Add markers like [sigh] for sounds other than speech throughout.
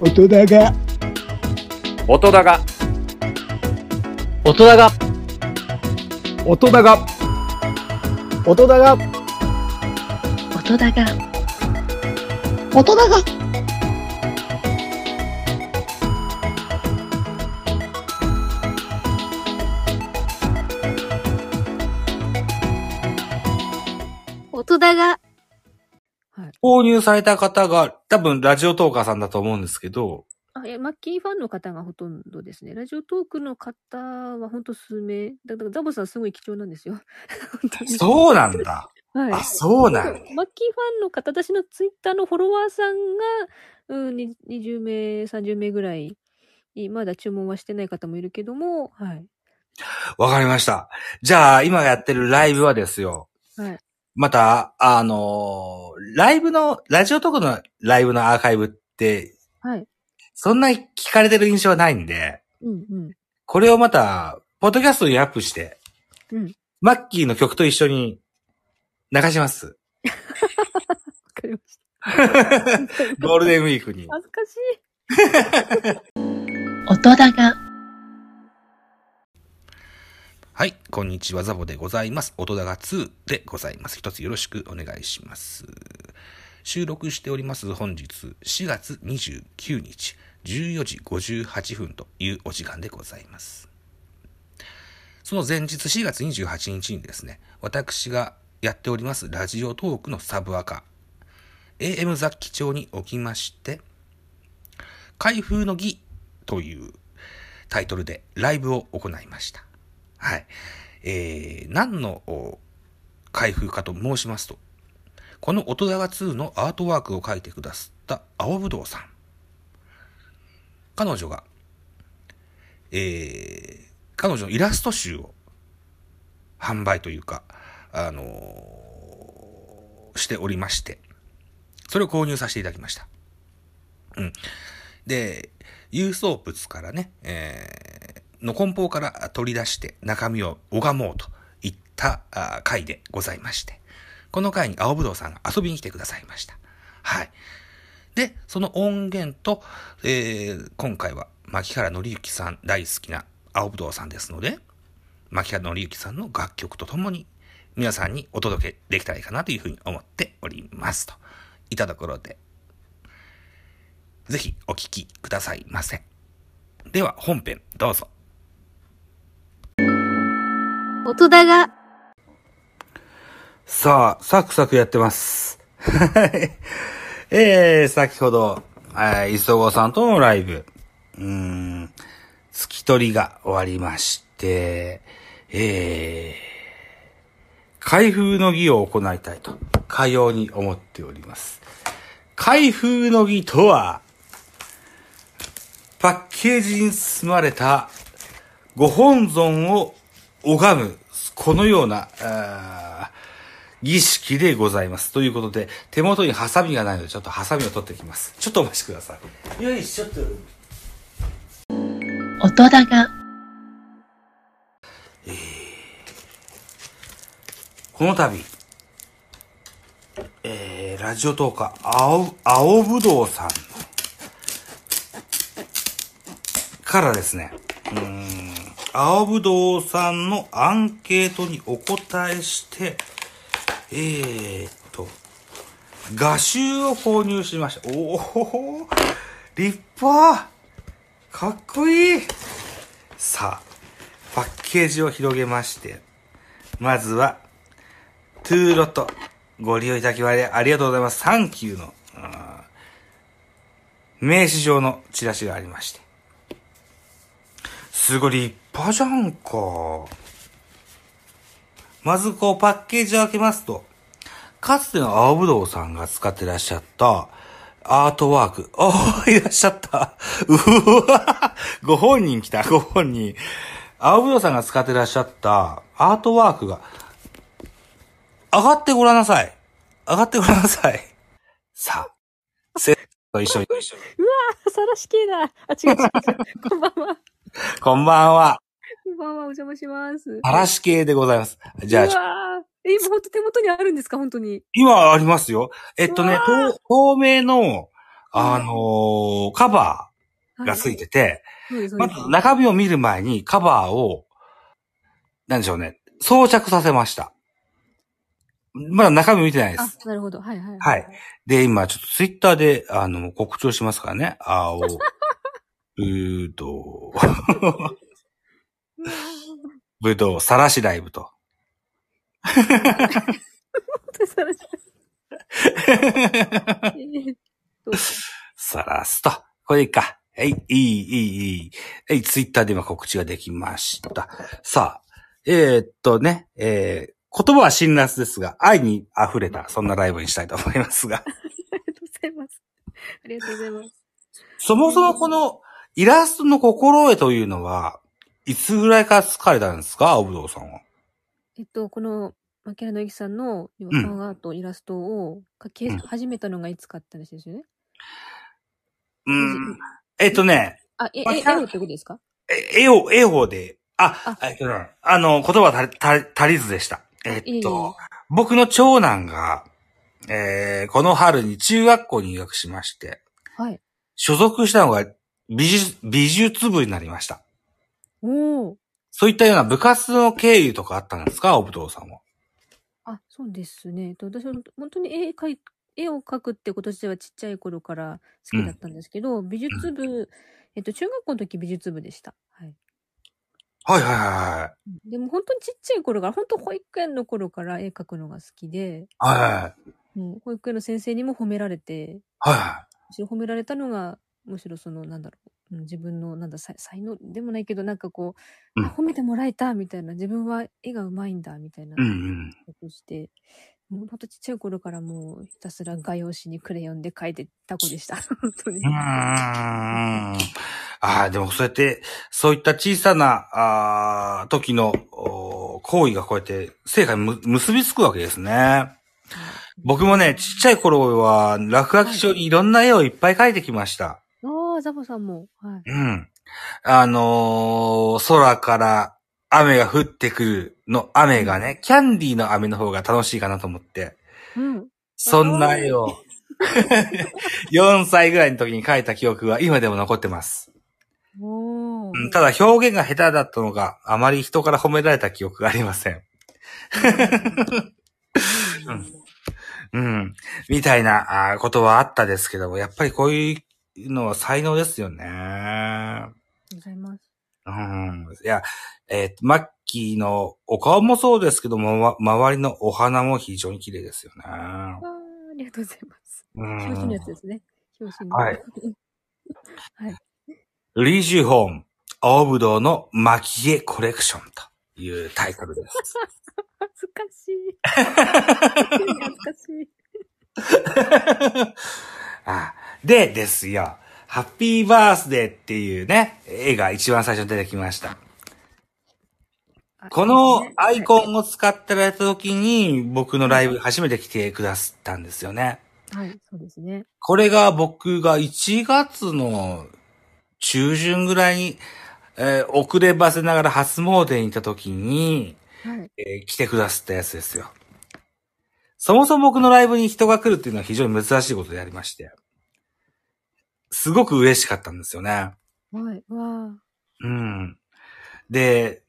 音だが、音だが、音だが、音だが、音だが、音だが、音だが、購入された方が、多分ラジオトーカーさんだと思うんですけど、あ、いや、マッキーファンの方がほとんどですね。ラジオトークの方はほんと数名。だからザボさんすごい貴重なんですよ。[laughs] 本当にそうなんだ。[laughs] はい。あ、そうなんだ。マッキーファンの方、私のツイッターのフォロワーさんが、うん、に20名、30名ぐらい、まだ注文はしてない方もいるけども、はい。わかりました。じゃあ、今やってるライブはですよ。はい。また、あのーライブの、ラジオトークのライブのアーカイブって、はい。そんなに聞かれてる印象はないんで、うんうん。これをまた、ポッドキャストにアップして、うんマッキーの曲と一緒に流します。わかりました。[laughs] ゴールデンウィークに。恥ずかしい。[laughs] 音だが、はい、こんにちは、ザボでございます。音高2でございます。一つよろしくお願いします。収録しております本日4月29日14時58分というお時間でございます。その前日4月28日にですね、私がやっておりますラジオトークのサブアカ、AM 雑記帳におきまして、開封の儀というタイトルでライブを行いました。はい。えー、何の開封かと申しますと、この音高2のアートワークを描いてくださった青ぶどうさん。彼女が、えー、彼女のイラスト集を販売というか、あのーしておりまして、それを購入させていただきました。うん。で、郵送物からね、えー、の梱包から取り出して中身を拝もうといった回でございまして、この回に青ぶどうさんが遊びに来てくださいました。はい。で、その音源と、えー、今回は牧原紀之さん大好きな青ぶどうさんですので、牧原紀之さんの楽曲とともに皆さんにお届けできたらいいかなというふうに思っております。といたところで、ぜひお聴きくださいませ。では本編どうぞ。音だが、さあ、サクサクやってます。はい。えー、先ほど、えー、磯子さんとのライブ、うーん、月取りが終わりまして、えー、開封の儀を行いたいと、かように思っております。開封の儀とは、パッケージに包まれたご本尊を拝む、このような、儀式でございます。ということで、手元にハサミがないので、ちょっとハサミを取ってきます。ちょっとお待ちください。よいしょっと。音だが、この度、えー、ラジオトーカー、青、青ぶどうさんの、からですね、うーん、青ぶどうさんのアンケートにお答えして、えーっと、画集を購入しました。おお立派かっこいいさあ、パッケージを広げまして、まずは、トゥーロット、ご利用いただきましてありがとうございます。サンキューの、ー名刺状のチラシがありまして。すごい立派じゃんか。まずこうパッケージを開けますと、かつての青ぶどうさんが使ってらっしゃったアートワーク。おー、[laughs] いらっしゃった。うわご本人来た、ご本人。青ぶどうさんが使ってらっしゃったアートワークが、上がってごらんなさい。上がってごらんなさい。さあ、せと一緒に。[laughs] うわー、さらし系だ。あ、違う違う違う。こんばんは。[laughs] こんばんは。こんばんは、お邪魔します。嵐系でございます。じゃあえ今ほんと手元にあるんですか本当に？今ありますよ。えっとね透透明のあのーカバーがついてて、まず。中身を見る前にカバーを、なんでしょうね、装着させました。まだ中身見てないであす。、なるほど。はいはい。はい。で、今ちょっとツイッターで、あの、告知をしますからね。青、ぶどう、ぶどう、さらしライブと。さらすと。これでいいか。はい、いい、いい、いい。はい、ツイッターで今告知ができました。さあ、えーっとね、えー、言葉は辛辣ですが、愛に溢れた、そんなライブにしたいと思いますが。[laughs] ありがとうございます。ありがとうございます。そもそもこのイラストの心得というのは、いつぐらいから使かれたんですか？青ぶどうさんは。えっと、この、牧原のゆきさんのフんァンアート、イラストを描きうん始めたのがいつかって話ですよね。うん。えっとね、あ、え、え、まあ絵をってことですか？え絵を、絵をで、あ、あえっとね、あの、言葉足り足り足りずでした。えっと、僕の長男が、えー、この春に中学校に入学しまして、はい。所属したのが美術、美術部になりました。おー。そういったような部活の経由とかあったんですか、おぶどうさんは。あ、そうですね。えっと私は本当に絵描い、絵を描くってこと自体はちっちゃい頃から好きだったんですけど、美術部、えっと、中学校の時美術部でした。はい。はいはいはでも本当にちっちゃい頃から、本当保育園の頃から絵描くのが好きで、い。はいはい。もう保育園の先生にも褒められて、はいはむしろ褒められたのが、むしろその、なんだろう、うん自分の、なんだ、才才能でもないけど、なんかこう、うんあ褒めてもらえた、みたいな、自分は絵が上手いんだ、みたいな、い。うんうん。ことして、もうほんとちっちゃい頃からもうひたすら画用紙にクレヨンで描いてた子でした。[laughs] 本当にうー。ん。ああ、でもそうやって、そういった小さな、あー時の行為がこうやって成果にむ結びつくわけですね。僕もね、ちっちゃい頃は落書き帳にいろんな絵をいっぱい描いてきました。ああ、ザボさんも。はい。うん。あのー空から雨が降ってくるの雨がね、キャンディーの雨の方が楽しいかなと思って、うん。そんな絵を、4 [laughs] 歳ぐらいの時に描いた記憶は今でも残ってます。おー。うんただ表現が下手だったのがあまり人から褒められた記憶がありません。うん。[laughs] みたいなことはあったですけども、やっぱりこういうのは才能ですよね。ありがとうございます。うん。いや、えーマッキーのお顔もそうですけども、ま、周りのお花も非常に綺麗ですよね。あーありがとうございます。うん表紙のやつですね。表紙の。はい。[laughs] はい。リージュホーム、青ぶどうの蒔絵コレクションというタイトルです。[laughs] 恥ずかしい。[laughs] 恥ずかしい。あでですよ、ハッピーバースデーっていうね、絵が一番最初に出てきました。あこのアイコン。ンを使ってられた時に、僕のライブ初めて来てくださったんですよね。はい、そうですね。これが僕が1月の中旬ぐらいに、えー遅ればせながら初詣に行った時に、はい。えー来てくださったやつですよ。そもそも僕のライブに人が来るっていうのは非常に珍しいことでありまして、すごく嬉しかったんですよね。はい。わあ。うん。で、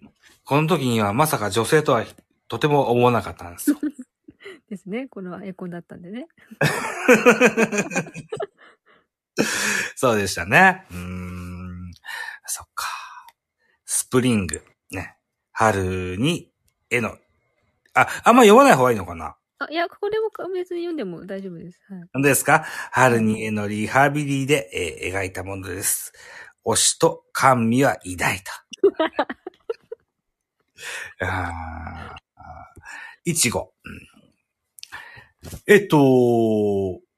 この時にはまさか女性とはとても思わなかったんですよ。[laughs] ですね。このアイコンだったんでね。[laughs] そうでしたね。うーん。そっか。スプリング。ね。春に、絵の、あ、あんま読まない方がいいのかなあ、いや、これも別に読んでも大丈夫です。はい。何ですか？春に絵のリハビリで、えー描いたものです。推しと甘味は偉大と。あーいちご。うんえっと、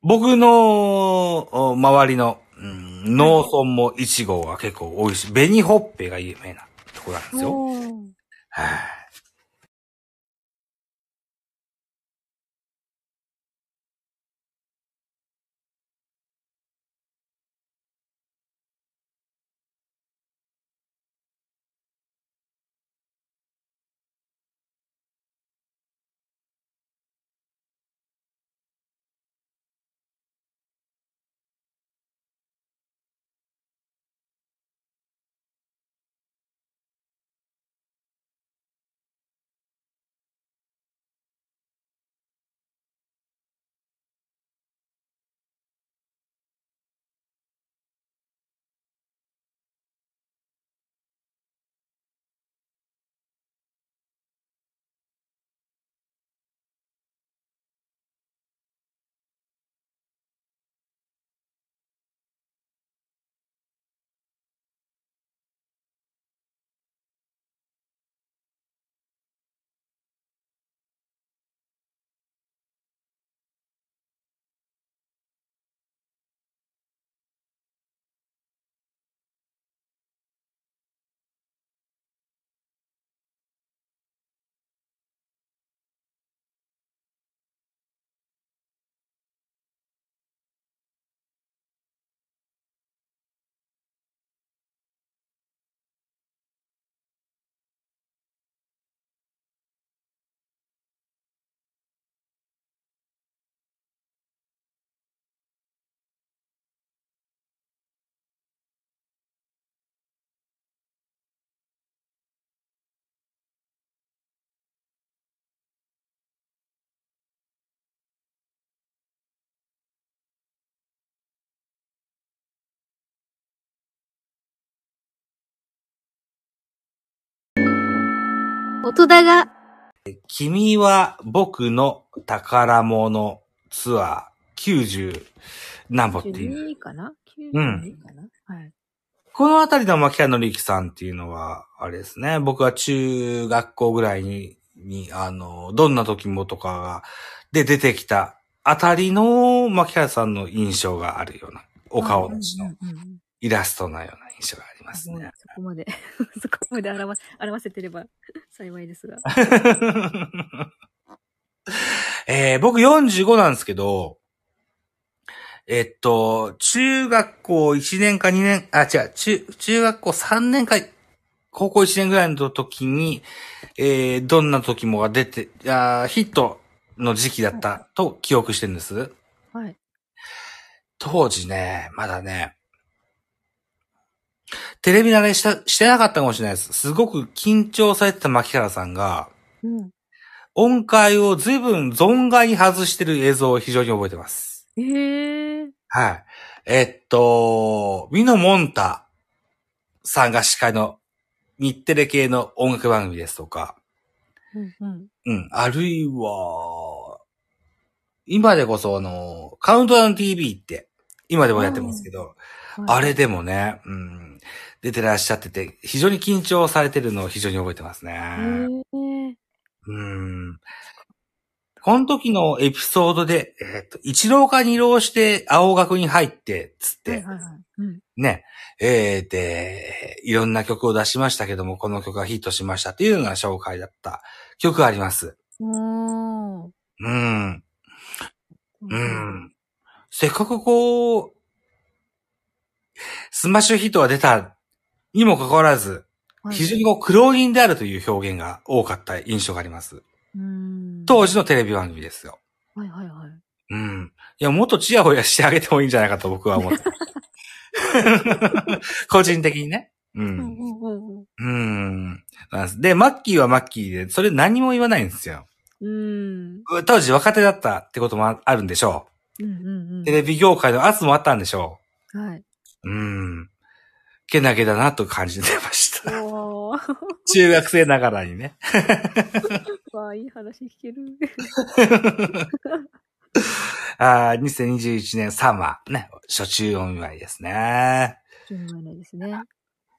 僕のお周りの、うん農村もいちごが結構多いし、紅ほっぺが有名なところなんですよ。はい音だが、君は僕の宝物ツアー90何歩っていう。92かな？うん ?92 かな、はい。このあたりの牧原の之さんっていうのは、あれですね。僕は中学校ぐらいに、に、あの、どんな時もとかが、で出てきたあたりの牧原さんの印象があるような、お顔のイラストのような印象がありますね。そこまで、[laughs] そこまで表表せてれば [laughs] 幸いですが。[laughs] えー僕45なんですけど、えっと、中学校1年か2年、あ、違う、中、中学校3年か、高校1年ぐらいの時に、えーどんな時もが出て、あーヒットの時期だったと記憶してるんです。はい。当時ね、まだね、テレビ慣れした、してなかったかもしれないです。すごく緊張されてた牧原さんが、うん。音階を随分存外に外してる映像を非常に覚えてます。ええー。はい。えっと、ミノモンタさんが司会の日テレ系の音楽番組ですとか、うんうん。うん、あるいは、今でこそあの、カウントダウン TV って、今でもやってますけど、あれでもね、うん、出てらっしゃってて、非常に緊張されてるのを非常に覚えてますね。えー、うん。この時のエピソードで、えっ、と、一郎か二郎して青学に入って、つって、はいはいはい。うん。ね、えー、で、いろんな曲を出しましたけども、この曲がヒットしましたっていうような紹介だった曲があります。うん。うん。せっかくこう、スマッシュヒットが出たにもかかわらず、はい非常にこう、苦労人であるという表現が多かった印象があります。うん。当時のテレビ番組ですよ。はいはいはい。うん。いや、もっとチヤホヤしてあげてもいいんじゃないかと僕は思ってます。[laughs] 個人的にね。う。うんんうんでマッキーはマッキーで、それ何も言わないんですよ。うん。当時若手だったってこともあるんでしょうんうんう。テレビ業界の圧もあったんでしょうん。はい。う。うん。けなげだなと感じてました。[laughs] 中学生ながらにね。[laughs] わあ、いい話聞ける。[laughs] あー2021年サマーね、初中お見舞いですね。順番ないですね。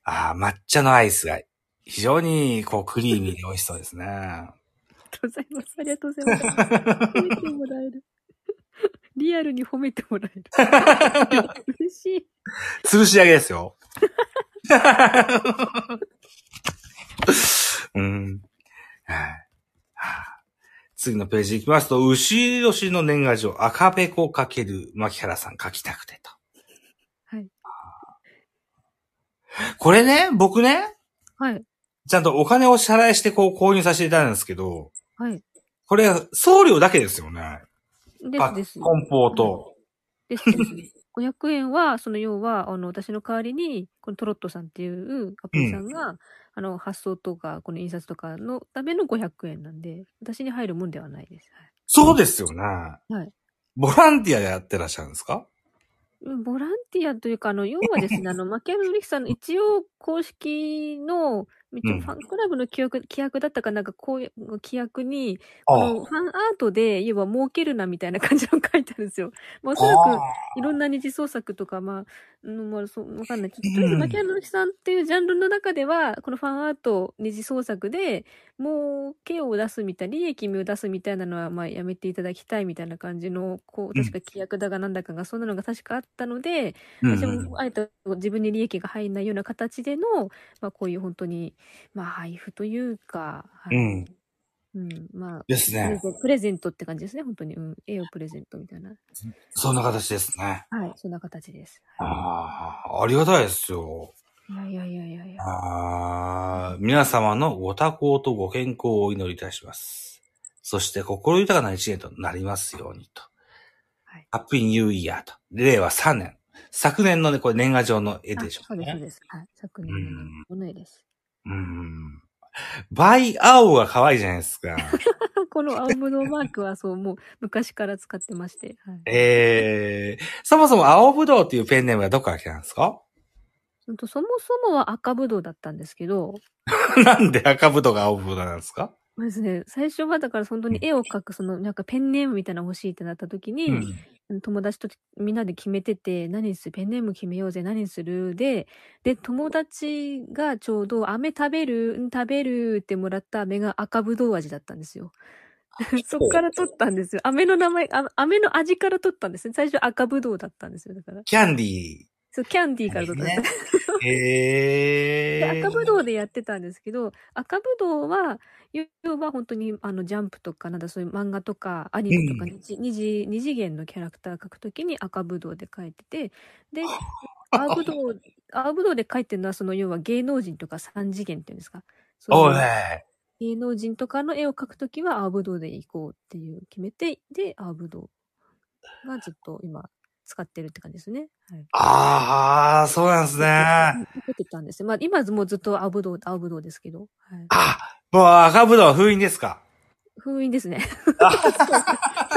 ああ、抹茶のアイスが非常にこうクリーミーで美味しそうですね。ありがとうございます。ありがとうございます。褒めてもらえる。リアルに褒めてもらえる。嬉しい。吊るし上げですよ。うん。はいはあ次のページ行きますと、牛年の年賀状、赤べこかける牧原さん書きたくてと。はい。これね、僕ね、はい。ちゃんとお金を支払いしてこう購入させていただいたんですけど、はい。これ送料だけですよね。ですです。梱包と。ですです。500円は、その要は、あの、私の代わりに、このトロットさんっていうアプリさんが、あの、発送とか、この印刷とかのための500円なんで、私に入るもんではないです。そうですよね。はい。ボランティアでやってらっしゃるんですか？うんボランティアというか、あの、要はですね、[laughs] あの、マキアルリキさんの一応公式の、ファンクラブの規約、規約だったかなんか、こういう規約に、あこのファンアートで、要は儲けるなみたいな感じの書いてあるんですよ。まあ、おそらく、いろんな二次創作とか、まあ、うん、まあ、そう、わかんない。ちょっと、とりあえず、うんマキアルリキさんっていうジャンルの中では、このファンアート二次創作で、儲けを出すみたい、利益を出すみたいなのは、まあ、やめていただきたいみたいな感じの、こう、確か規約だがなんだかが、そんなのが確かあったので、うん私もあえて自分に利益が入らないような形での、まあ、こういう本当に、まあ、配布というか、はいうんうん、まあ、ですね。プレゼントって感じですね、本当に。うん、絵をプレゼントみたいな。そんな形ですね。はい、そんな形です。はああ、ありがたいですよ。い、いやいやいやいやいや。ああ、皆様のご多幸とご健康をお祈りいたします。そして心豊かな一年となりますようにと。はいハッピーニューイヤーと。令和3年。昨年のね、これ年賀状の絵あでしょそうです、そうね。です。はい、昨年のこの絵です。うん。[laughs] 倍青が可愛いじゃないですか。[laughs] この青ぶどうマークはそう、もう昔から使ってまして。はい、ええそもそも青ぶどうっていうペンネームはどこから来たんですか？うんとそもそもは赤ぶどうだったんですけど、[laughs] なんで赤ぶどうが青ぶどうなんですか？まあですね、最初はだから本当に絵を描く、そのなんかペンネームみたいなの欲しいってなった時に、うん。友達とみんなで決めてて、何にするペンネーム決めようぜ、何にするで、で、友達がちょうど、飴食べるうん食べるってもらった飴が赤ぶどう味だったんですよ。[laughs] そっから取ったんですよ。飴の名前、あ飴の味から取ったんですね。最初赤ぶどうだったんですよ。だから。キャンディそう、キャンディーから取ったんです。ー。へで、ー。赤ぶどうでやってたんですけど、赤ぶどうは、要は本当にあのジャンプとか、なんだそういう漫画とかアニメとかうん二次,、二次二次元のキャラクター描くときに赤ぶどうで描いてて、で、青ぶどう、青ぶどうで描いてるのはその要は芸能人とか三次元っていうんですか？そうおいいう芸能人とかの絵を描くときは青ぶどうで行こうっていう決めて、で、青ぶどうがずっと今使ってるって感じですね。はい。ああ、そうなんですね。あ、残ってたんですよ。まあ今もうずっと青ぶどう、青ぶどうですけど。はい。もう赤ぶどう封印ですか？封印ですね。あ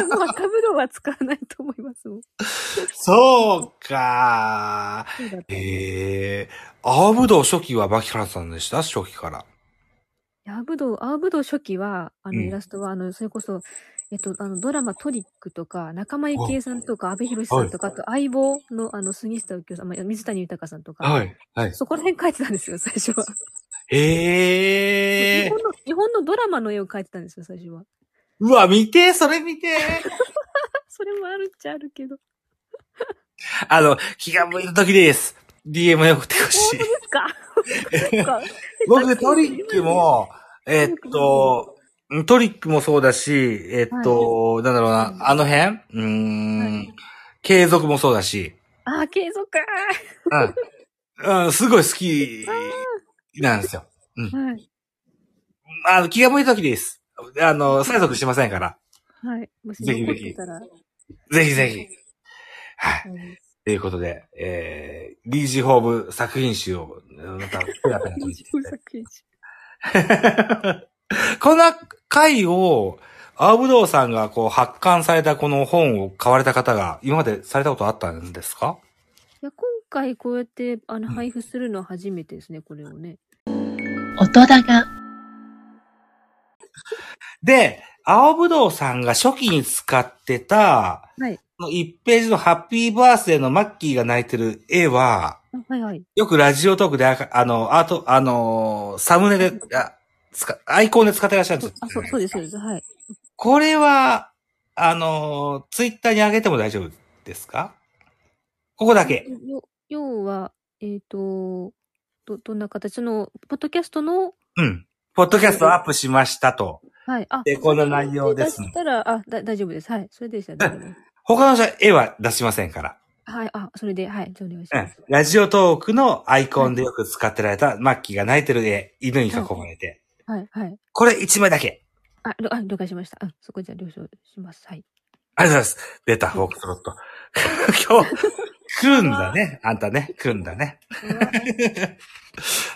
もう赤ぶどうは使わないと思いますもん。そうかそうだった。へえ。青ぶどう初期は牧原さんでした？初期から。青ぶどう、青ぶどう初期は、あのうんイラストは、あの、それこそ、えっと、あの、ドラマトリックとか、仲間由紀恵さんとか、阿部寛さんとか、あと相棒の、あの、杉下右京さん、まあ水谷豊さんとか、はい。はい。そこら辺描いてたんですよ、最初は。へえ日本。の、日本のドラマの絵を描いてたんですよ、最初は。うわ、見て、それ見て。[laughs] それもあるっちゃあるけど。あの、気が向いた時です。DM よくてほしい。ですか？[laughs] 僕、[laughs] トリックも、えっと、トリックもそうだし、えっと、なんだろうな、あの辺？うーん、継続もそうだし、あー、継続かうん。うん、すごい好きなんですよ。ーはい。あの、気が向いた時です。あの、催促しませんから。はい。もしぜひぜひ。ぜひぜひ。はい。はいということで、えー、リージホーム作品集を、また、ペラペラと見て作品集 [laughs] この回を、青ぶどうさんがこう発刊されたこの本を買われた方が今までされたことあったんですか？いや、今回こうやって、あの、うん配布するのは初めてですね、これをね。音だが、で、青ぶどうさんが初期に使ってた、はい。この1ページのハッピーバースデーのマッキーが泣いてる絵は、あはいはい。よくラジオトークであ、あの、アート、あの、サムネで、あ使アイコンで使ってらっしゃるんですよあ、そう、そうです、そうです。はい。これは、あの、ツイッターに上げても大丈夫ですか？ここだけ。よ要は、えっ、と、ど、どんな形その、ポッドキャストの、うん。ポッドキャストアップしましたと。はい。あ、でこの内容です出したら、あ、だ、大丈夫です。はい。それでしたら大丈夫です。他の人は絵は出しませんから。はい。あ、それで、はい。じゃあお願いしうんます。。ラジオトークのアイコンでよく使ってられたマッキーが泣いてる絵、犬に囲まれて。はい。はい。これ1枚だけ。あ、了あ了解しました。あ、そこじゃあ了承します。はい。ありがとうございます。出た、フォークスロット。[laughs] 今日、来るんだね。あんたね。来るんだね。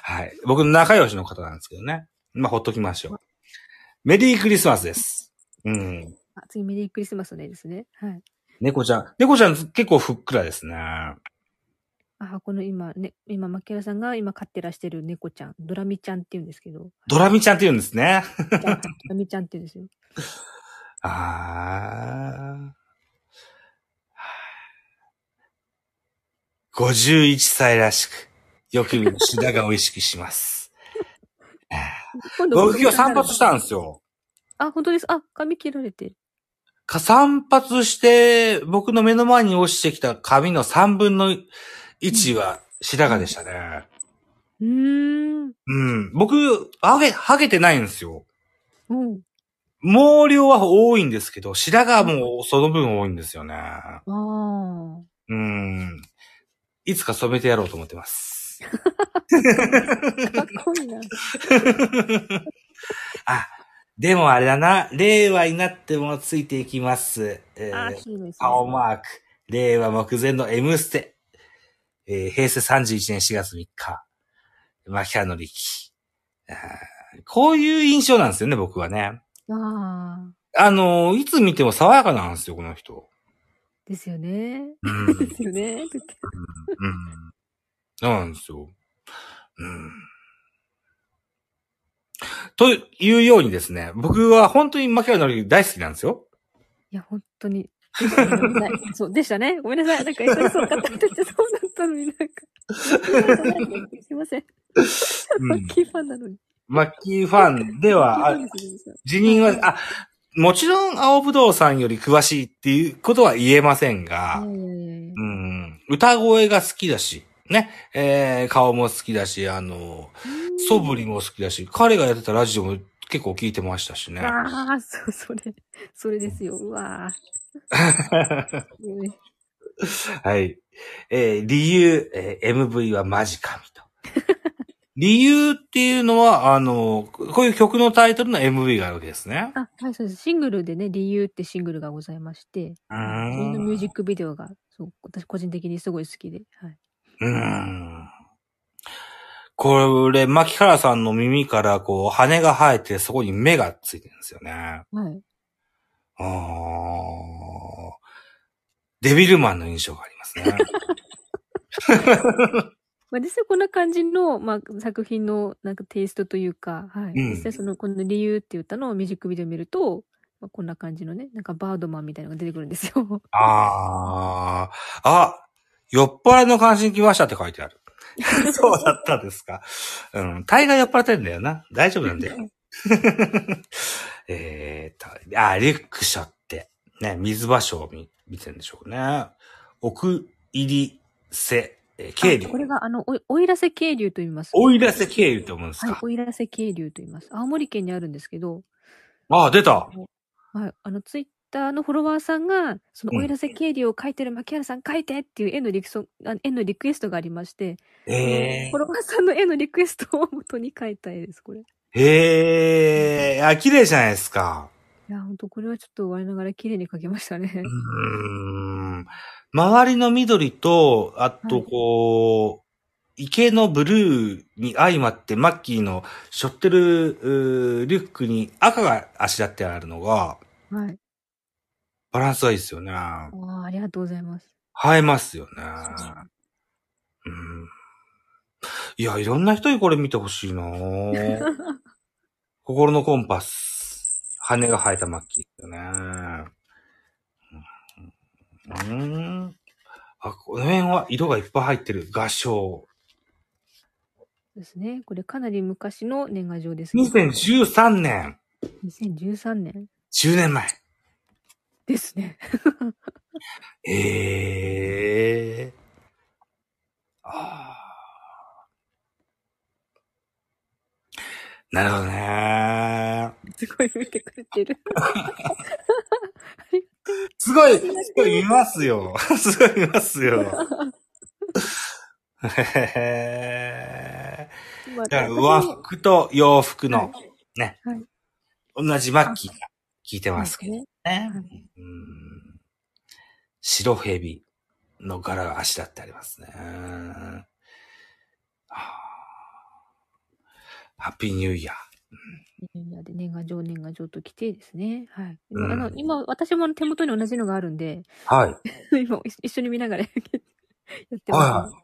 はい。僕の仲良しの方なんですけどね。まあ、ほっときましょう。メリークリスマスです。うん。あ次、メリークリスマスの絵ですね。はい。猫ちゃん。猫ちゃん結構ふっくらですね。あ、この今、ね、今、マキラさんが今飼ってらしてる猫ちゃん、ドラミちゃんって言うんですけど、ドラミちゃんって言うんですね。ドラミちゃんって言うんですよ。あー。51歳らしく、よく見る白髪を意識します。今僕今日散髪したんですよ。あ、本当です。あ、髪切られてる。か散髪して、僕の目の前に落ちてきた髪の3分の1は白髪でしたね。うーん。うん。僕、ハゲ、ハゲてないんですよ。うん。毛量は多いんですけど、白髪もその分多いんですよね。ああ。うん。いつか染めてやろうと思ってます。[laughs] かっこいいな。[laughs] あ、でもあれだな。令和になってもついていきます。えーあー、そうです、ね。顔マーク。令和目前の M ステ。えー平成31年4月3日。牧原の力。こういう印象なんですよね、僕はね。ああ。あのーいつ見ても爽やかなんですよ、この人。ですよね。ですよね。うんそうなんですよ。うん。というようにですね、僕は本当に牧原のり大好きなんですよ。いや、本当に。そう、でしたね。ごめんなさい。なんか、そうそうかったそうだったのになんか。すいません。うん。マッキーファンなのに。マッキーファンでは、あ辞任は、あ、もちろん青ぶどうさんより詳しいっていうことは言えませんが、うん、歌声が好きだし、ね、えー、顔も好きだし、あの、素振りも好きだし、彼がやってたラジオも結構聞いてましたしね。ああ、そう、それ、それですよ。うわー。う [laughs] ん [laughs] はい。えー理由、えー MV はマジ神と。[laughs] 理由っていうのは、あの、こういう曲のタイトルの MV があるわけですね。あ、はい、そうです。シングルでね、理由ってシングルがございまして、うそれのミュー。ジックビデオが、そう、私個人的にすごい好きで、はい。うーん。これ、牧原さんの耳からこう、羽が生えて、そこに目がついてるんですよね。はい。あーデビルマンの印象がありますね。[laughs] まあ、実際こんな感じの、まあ、作品のなんかテイストというか、はい。うん実際その、この理由って言ったのをミュージックビデオ見ると、まあ、こんな感じのね、なんかバードマンみたいなのが出てくるんですよ。あー。あ、酔っ払いの関心来ましたって書いてある。[laughs] そうだったんですか。うん。大概酔っ払ってんだよな。大丈夫なんだよ。[laughs] えーと、あ、リュックショって、ね、水場所を見見てるんでしょうね。奥入りせ、えー、渓流あこ。れが、あの、お奥入瀬渓流と言います。奥入らせ渓流って思うんですはい、か。奥入瀬渓流と言います。青森県にあるんですけど、あ、出た。はい、あの、ツイッターのフォロワーさんが、その、うん奥入瀬渓流を描いてる牧原さん描いてっていう絵のリクソあ絵のリクエストがありまして、えフォロワーさんの絵のリクエストを元に描いた絵です、これ。いー、へー、あ、綺麗じゃないですか。や、ほんと、これはちょっと我ながら綺麗に描きましたね。うーん。周りの緑と、あとこう、池のブルーに相まって、マッキーの背負ってるリュックに赤があしらってあるのが、はい。バランスがいいですよね。ああ、ありがとうございます。映えますよね。うん。いや、いろんな人にこれ見てほしいなぁ [laughs] 心のコンパス。羽が生えたマッキーですよね。うん。うんあ、この辺は色がいっぱい入ってる。画章。ですね。これかなり昔の年賀状ですけど。2013年。2013年10年前。ですね。[laughs] ええああ。なるほどね。すごい見てくれてる。すごい、すごい見ますよ。[laughs] すごい見ますよ。へへまあだから和服と洋服の、ね、はい同じマッキーが聞いてますけどね。ね。はいうん白蛇の柄があしらってありますね。はあハッピーニューイヤー。みんなで年賀状年賀状と来てですね。はい。うんあの、今、私も手元に同じのがあるんで、はい。[laughs] 今一一緒に見ながら [laughs] やってはます、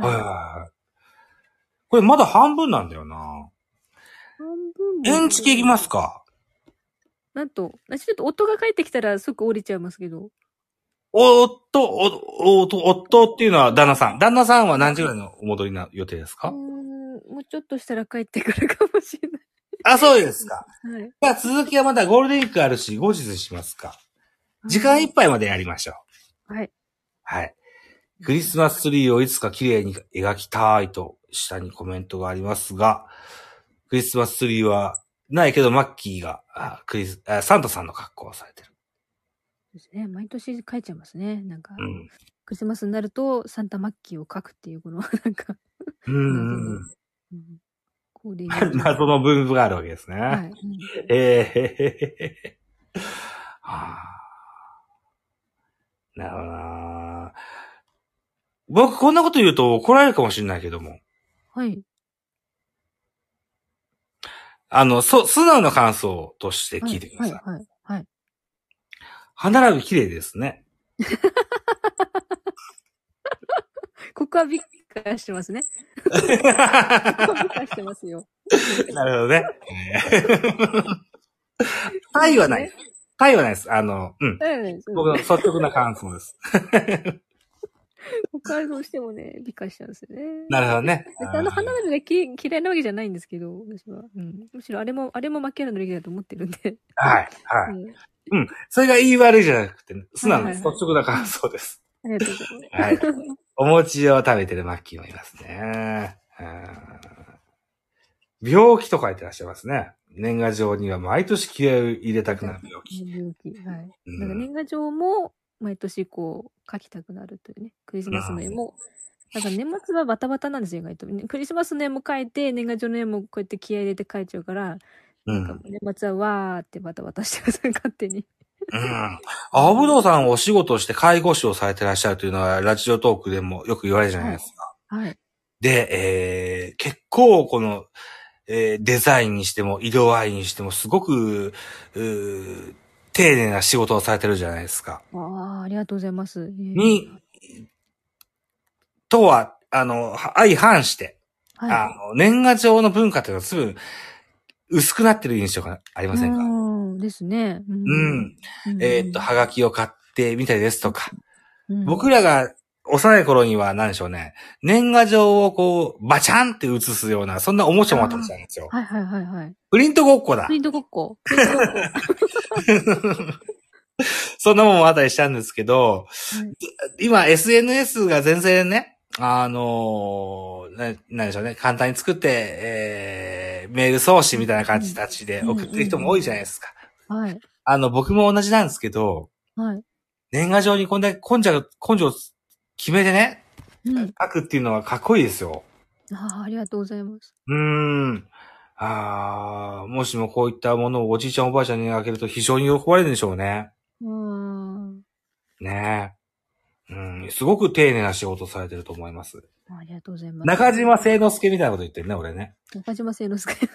はいはいはい。これまだ半分なんだよな。半分もエンチケいきますか？なんと、ちょっと夫が帰ってきたらすぐ降りちゃいますけど、おっと、お、お、お、夫っていうのは旦那さん。旦那さんは何時ぐらいのお戻りな予定ですか？ん、もうちょっとしたら帰ってくるかもしれない。あ、そうですか。はい。じゃあ続きはまだゴールデンウィークあるし、後日にしますか。時間いっぱいまでやりましょう。はい。はい。クリスマスツリーをいつか綺麗に描きたいと下にコメントがありますが、クリスマスツリーはないけどマッキーがあクリスあサンタさんの格好をされてる。ですね。毎年書いちゃいますね。なんか、うん。クリスマスになるとサンタマッキーを書くっていう、この、なんか、うんうん [laughs] うん。うん、こうで [laughs] 謎の分布があるわけですね。はい。うんええへへへ。はあ。なるほどな僕こんなこと言うと怒られるかもしれないけども。はい。あの、そ、素直な感想として聞いてください。はい、はい、はい。歯並び綺麗ですね。[laughs] ここはびっ化してますね。[laughs] 美化してますよ。なるほどね。タイはない。タイはないです。あの、うん。僕の率直な感想です。北海道してもね、美化しちゃうんですよね。なるほどね。あの花火がき嫌いなわけじゃないんですけど、私は。うん。むしろあれも、あれもマキアラの歴だと思ってるんで。はい、はい。うんうん。それが言い悪いじゃなくて、素直な率はいはい直な感想です。ありがとうございます。はい。お餅を食べてるマッキーもいますね。うん病気と書いてらっしゃいますね。年賀状には毎年気合を入れたくなる病気。病気。はい。うんなんか年賀状も、毎年こう、書きたくなるというね。クリスマスの絵も。なんか年末はバタバタなんですよ、意外と。ねクリスマスの絵も描いて、年賀状の絵もこうやって気合い入れて描いちゃうから、うん。なんか年末はわーってバタバタしてます、勝手に。うん。青ぶどうさんお仕事をして介護士をされてらっしゃるというのは、ラジオトークでもよく言われるじゃないですか。はい。で、えー、結構この、えーデザインにしても、色合いにしても、すごく、丁寧な仕事をされてるじゃないですか。ああ、ありがとうございます。えーに、とは、あの、は相反して、あはの、年賀状の文化というのはすぐ薄くなってる印象がありい。ませんか？うんですね。ううん。えーっと、はがきを買ってみたりですとか、うん僕らが幼い頃には何でしょうね、年賀状をこう、バチャンって写すような、そんなおもちゃもあったんですよ。はいはいはいはい。プリントごっこだプ。リントごっこ。[laughs] そんなもんもあったりしたんですけど、今 SNS が全然ね、あのーな、なんでしょうね、簡単に作って、えー、メール送信みたいな感じたちで送ってる人も多いじゃないですか。はい。あの、僕も同じなんですけど、はい。年賀状にこんだけ根性、根性決めてね、うん。書くっていうのはかっこいいですよ。ああ、ありがとうございます。うーん。あーもしもこういったものをおじいちゃんおばあちゃんにあげると非常に喜ばれるんでしょうね。うん。ねえ。うん、すごく丁寧な仕事されてると思います。ありがとうございます。中島聖之助みたいなこと言ってるね、俺ね。中島聖之助。[laughs]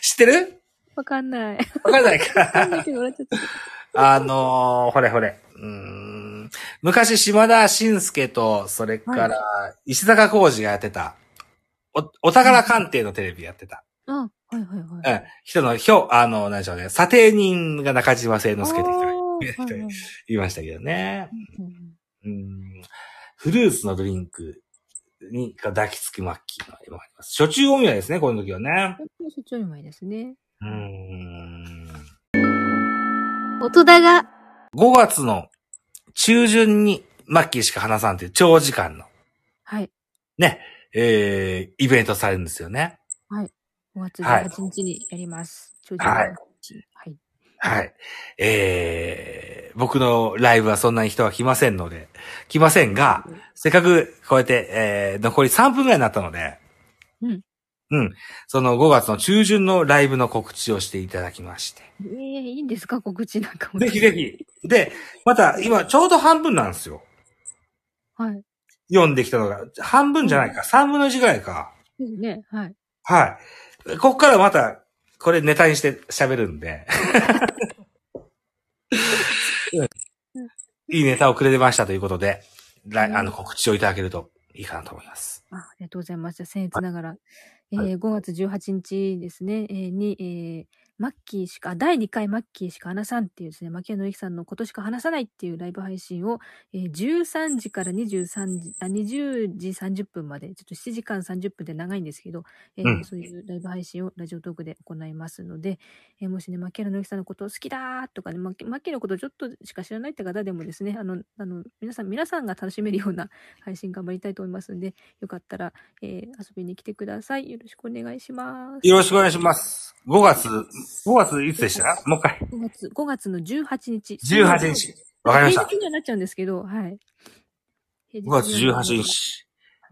知ってる？わかんない。わかんないわかんか。ないけど、笑っちゃった。あのー、ほれほれ。うーん昔、島田紳介と、それから、石坂浩二がやってた、お、お宝鑑定のテレビやってた。あ、はいはいはい。うん。人の、ひょ、あの、何でしょうね。査定人が中島聖之助って人がいはい [laughs] 言いましたけどね。うんうん。フルーツのドリンクに、が抱きつくマッキーの絵もあります。初中お見合いですね、この時はね。うん。そっちより前ですね。うーん。音だが、5月の中旬にマッキーしか話さんという長時間のはい。ね、えー、イベントされるんですよね。5月はい18日にやります。長寿はいはい。はい。えー、僕のライブはそんなに人は来ませんので、来ませんが、せっかくこうやって、えー、残り3分ぐらいになったので、うん。うん。その5月の中旬のライブの告知をしていただきまして。ええいいんですか？告知なんかも。ぜひぜ。ひ。で、また今ちょうど半分なんですよ。はい。読んできたのが。半分じゃないか。3分の1ぐらいか。ね。はい。はい。ここからまた、これネタにして喋るんで。[laughs] うんいいネタをくれましたということで、来あの告知をいただけるといいかなと思います。あありがとうございました。僭越ながら。えー5月18日ですね、えーに、えーマッキーしか、第2回マッキーしか話さんっていうですね、牧野之さんの今年しか話さないっていうライブ配信を、えー13時から23時、あ、20時30分まで、ちょっと7時間30分で長いんですけど、えーうんそういうライブ配信をラジオトークで行いますので、えーもしね、牧野之さんのことを好きだーとかね、マッキマッキーのことをちょっとしか知らないって方でもですね、あの、あの、皆さん、皆さんが楽しめるような [laughs] 配信頑張りたいと思いますので、よかったら、えー遊びに来てください。よろしくお願いします。よろしくお願いします。5月、5月いつでした？もう一回。5月、5月の18日。18日。わかりました平。日にはなっちゃうんですけど、はい。5月18。日。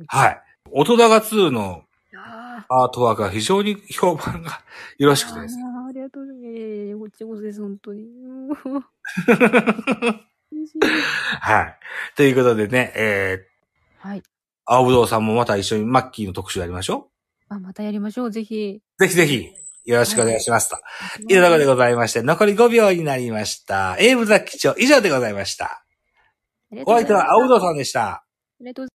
はい。音高2のあアートワークが非常に評判がよろしくてあですね。ーありがとうございます。いやいやいやこっちこそです、本当に。[laughs] はい。ということでね、えー、はい。青ぶどうさんもまた一緒にマッキーの特集やりましょあ、またやりましょう、ぜひ。う。ぜひぜひ、よろしくお願いしますと。いうところでございまして、残り5秒になりました。英武ザ基調以上でございました。お相手は青ぶどうさんでした。りがとう